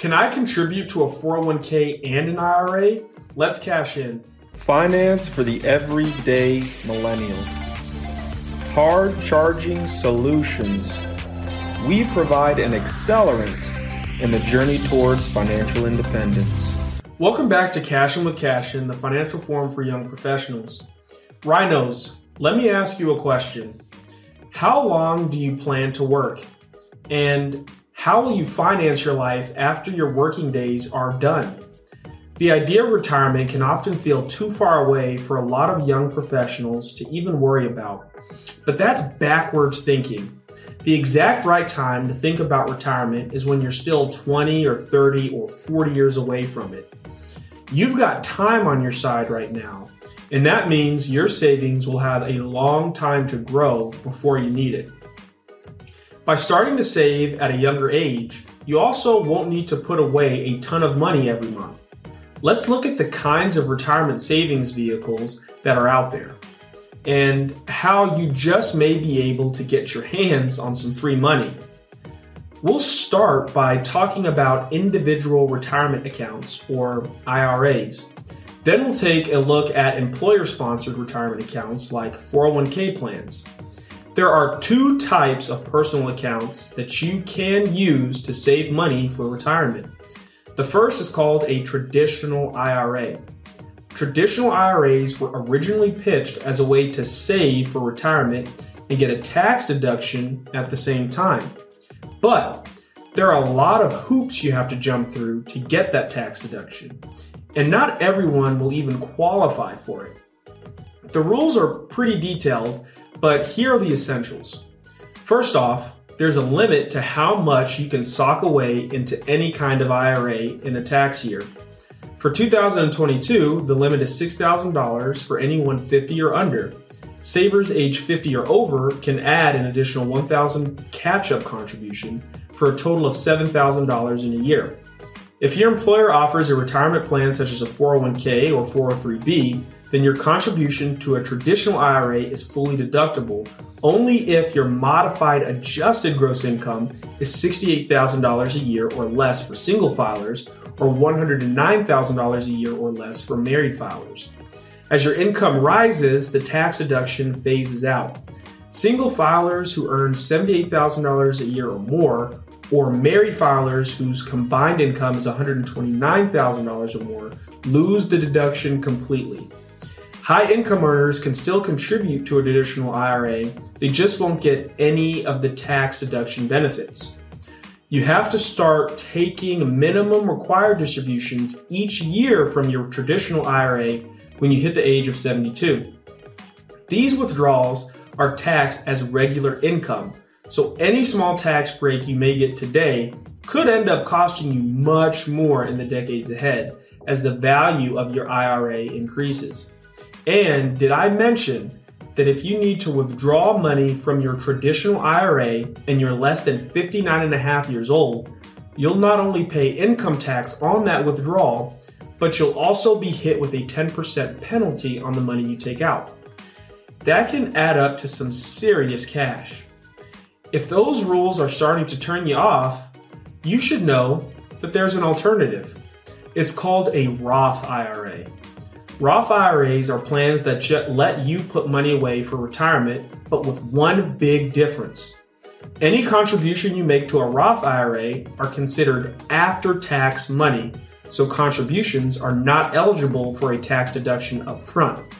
Can I contribute to a 401k and an IRA? Let's cash in. Finance for the everyday millennial. Hard charging solutions. We provide an accelerant in the journey towards financial independence. Welcome back to Cashin with Cashin, the financial forum for young professionals. RINOs, let me ask you a question. How long do you plan to work? And how will you finance your life after your working days are done? The idea of retirement can often feel too far away for a lot of young professionals to even worry about. But that's backwards thinking. The exact right time to think about retirement is when you're still 20 or 30 or 40 years away from it. You've got time on your side right now, and that means your savings will have a long time to grow before you need it. By starting to save at a younger age, you also won't need to put away a ton of money every month. Let's look at the kinds of retirement savings vehicles that are out there and how you just may be able to get your hands on some free money. We'll start by talking about individual retirement accounts or IRAs. Then we'll take a look at employer sponsored retirement accounts like 401k plans. There are two types of personal accounts that you can use to save money for retirement. The first is called a traditional IRA. Traditional IRAs were originally pitched as a way to save for retirement and get a tax deduction at the same time. But there are a lot of hoops you have to jump through to get that tax deduction, and not everyone will even qualify for it. The rules are pretty detailed, but here are the essentials. First off, there's a limit to how much you can sock away into any kind of IRA in a tax year. For 2022, the limit is $6,000 for anyone 50 or under. Savers age 50 or over can add an additional 1,000 catch-up contribution for a total of $7,000 in a year. If your employer offers a retirement plan such as a 401k or 403b, then your contribution to a traditional IRA is fully deductible only if your modified adjusted gross income is $68,000 a year or less for single filers or $109,000 a year or less for married filers. As your income rises, the tax deduction phases out. Single filers who earn $78,000 a year or more, or married filers whose combined income is $129,000 or more, lose the deduction completely. High income earners can still contribute to a traditional IRA, they just won't get any of the tax deduction benefits. You have to start taking minimum required distributions each year from your traditional IRA when you hit the age of 72. These withdrawals are taxed as regular income, so any small tax break you may get today could end up costing you much more in the decades ahead as the value of your IRA increases. And did I mention that if you need to withdraw money from your traditional IRA and you're less than 59 and a half years old, you'll not only pay income tax on that withdrawal, but you'll also be hit with a 10% penalty on the money you take out. That can add up to some serious cash. If those rules are starting to turn you off, you should know that there's an alternative. It's called a Roth IRA. Roth IRAs are plans that let you put money away for retirement, but with one big difference. Any contribution you make to a Roth IRA are considered after tax money, so contributions are not eligible for a tax deduction up front.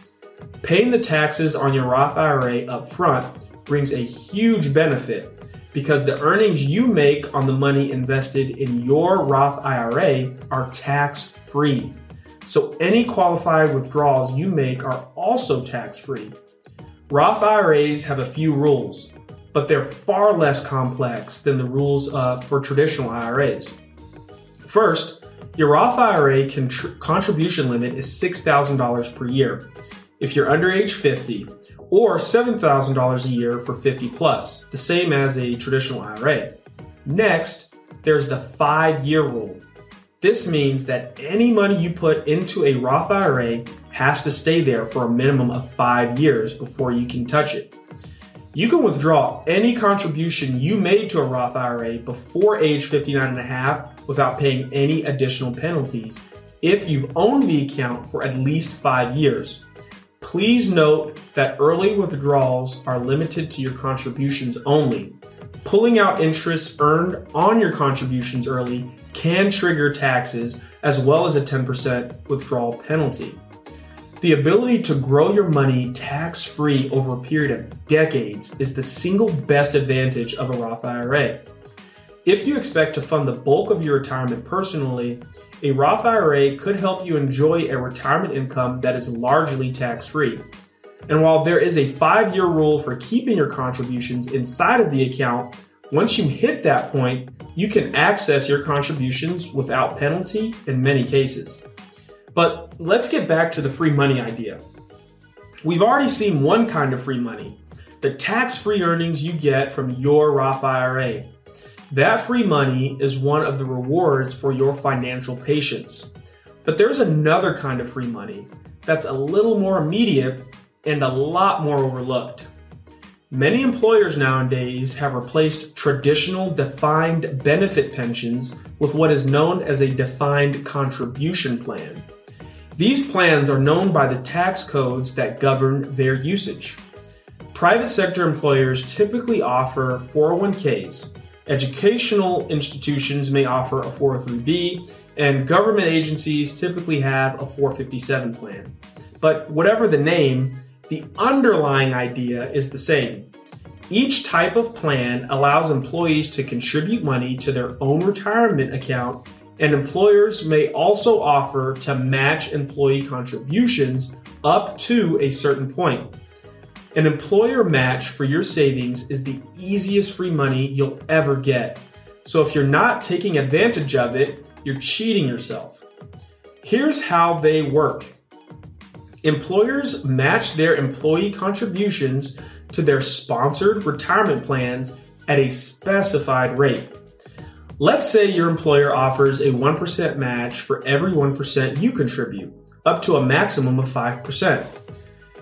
Paying the taxes on your Roth IRA up front brings a huge benefit because the earnings you make on the money invested in your Roth IRA are tax free. So any qualified withdrawals you make are also tax free. Roth IRAs have a few rules, but they're far less complex than the rules uh, for traditional IRAs. First, your Roth IRA contr- contribution limit is $6,000 per year if you're under age 50, or $7,000 a year for 50 plus, the same as a traditional IRA. Next, there's the five year rule. This means that any money you put into a Roth IRA has to stay there for a minimum of five years before you can touch it. You can withdraw any contribution you made to a Roth IRA before age 59 and a half without paying any additional penalties if you've owned the account for at least five years. Please note that early withdrawals are limited to your contributions only. Pulling out interest earned on your contributions early can trigger taxes as well as a 10% withdrawal penalty. The ability to grow your money tax free over a period of decades is the single best advantage of a Roth IRA. If you expect to fund the bulk of your retirement personally, a Roth IRA could help you enjoy a retirement income that is largely tax free. And while there is a five year rule for keeping your contributions inside of the account, once you hit that point, you can access your contributions without penalty in many cases. But let's get back to the free money idea. We've already seen one kind of free money the tax free earnings you get from your Roth IRA. That free money is one of the rewards for your financial patience. But there's another kind of free money that's a little more immediate and a lot more overlooked. Many employers nowadays have replaced traditional defined benefit pensions with what is known as a defined contribution plan. These plans are known by the tax codes that govern their usage. Private sector employers typically offer 401ks, Educational institutions may offer a 403b, and government agencies typically have a 457 plan. But whatever the name, the underlying idea is the same. Each type of plan allows employees to contribute money to their own retirement account, and employers may also offer to match employee contributions up to a certain point. An employer match for your savings is the easiest free money you'll ever get. So if you're not taking advantage of it, you're cheating yourself. Here's how they work employers match their employee contributions to their sponsored retirement plans at a specified rate. Let's say your employer offers a 1% match for every 1% you contribute, up to a maximum of 5%.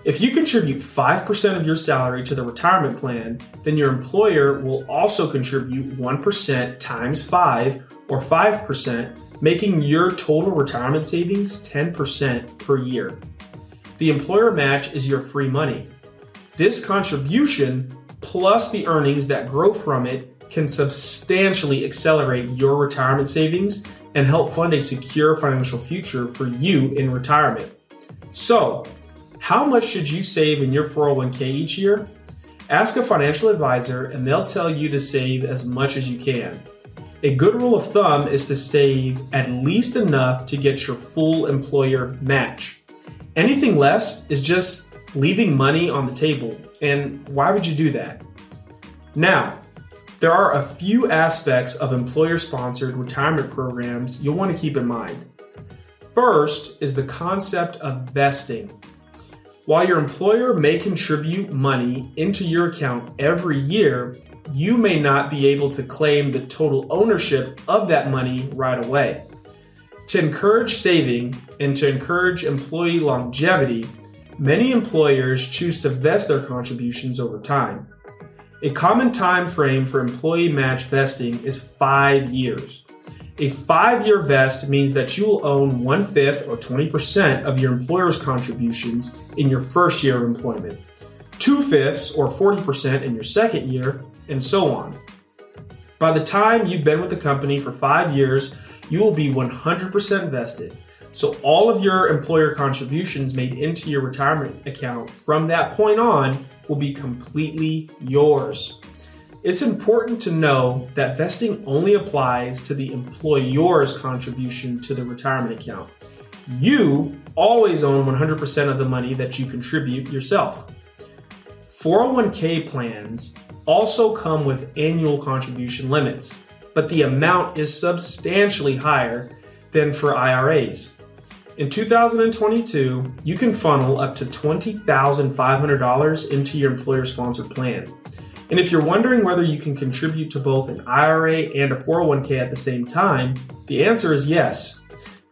If you contribute 5% of your salary to the retirement plan, then your employer will also contribute 1% times 5 or 5%, making your total retirement savings 10% per year. The employer match is your free money. This contribution, plus the earnings that grow from it, can substantially accelerate your retirement savings and help fund a secure financial future for you in retirement. So, how much should you save in your 401k each year? Ask a financial advisor and they'll tell you to save as much as you can. A good rule of thumb is to save at least enough to get your full employer match. Anything less is just leaving money on the table, and why would you do that? Now, there are a few aspects of employer sponsored retirement programs you'll want to keep in mind. First is the concept of vesting. While your employer may contribute money into your account every year, you may not be able to claim the total ownership of that money right away. To encourage saving and to encourage employee longevity, many employers choose to vest their contributions over time. A common time frame for employee match vesting is 5 years. A five year vest means that you will own one fifth or 20% of your employer's contributions in your first year of employment, two fifths or 40% in your second year, and so on. By the time you've been with the company for five years, you will be 100% vested. So all of your employer contributions made into your retirement account from that point on will be completely yours. It's important to know that vesting only applies to the employer's contribution to the retirement account. You always own 100% of the money that you contribute yourself. 401k plans also come with annual contribution limits, but the amount is substantially higher than for IRAs. In 2022, you can funnel up to $20,500 into your employer sponsored plan. And if you're wondering whether you can contribute to both an IRA and a 401k at the same time, the answer is yes.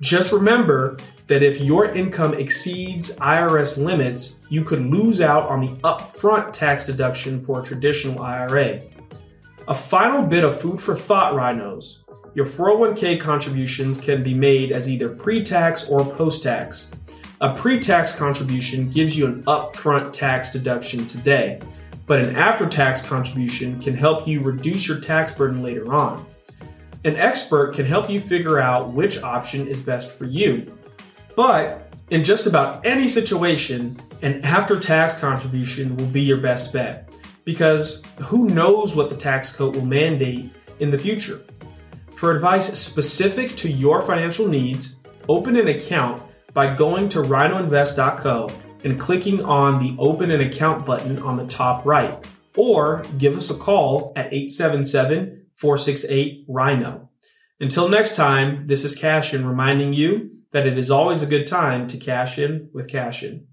Just remember that if your income exceeds IRS limits, you could lose out on the upfront tax deduction for a traditional IRA. A final bit of food for thought, RINOs. Your 401k contributions can be made as either pre tax or post tax. A pre tax contribution gives you an upfront tax deduction today, but an after tax contribution can help you reduce your tax burden later on. An expert can help you figure out which option is best for you. But in just about any situation, an after tax contribution will be your best bet because who knows what the tax code will mandate in the future. For advice specific to your financial needs, open an account by going to rinoinvest.co and clicking on the Open an Account button on the top right, or give us a call at 877 468 RINO. Until next time, this is Cashin reminding you that it is always a good time to cash in with Cashin.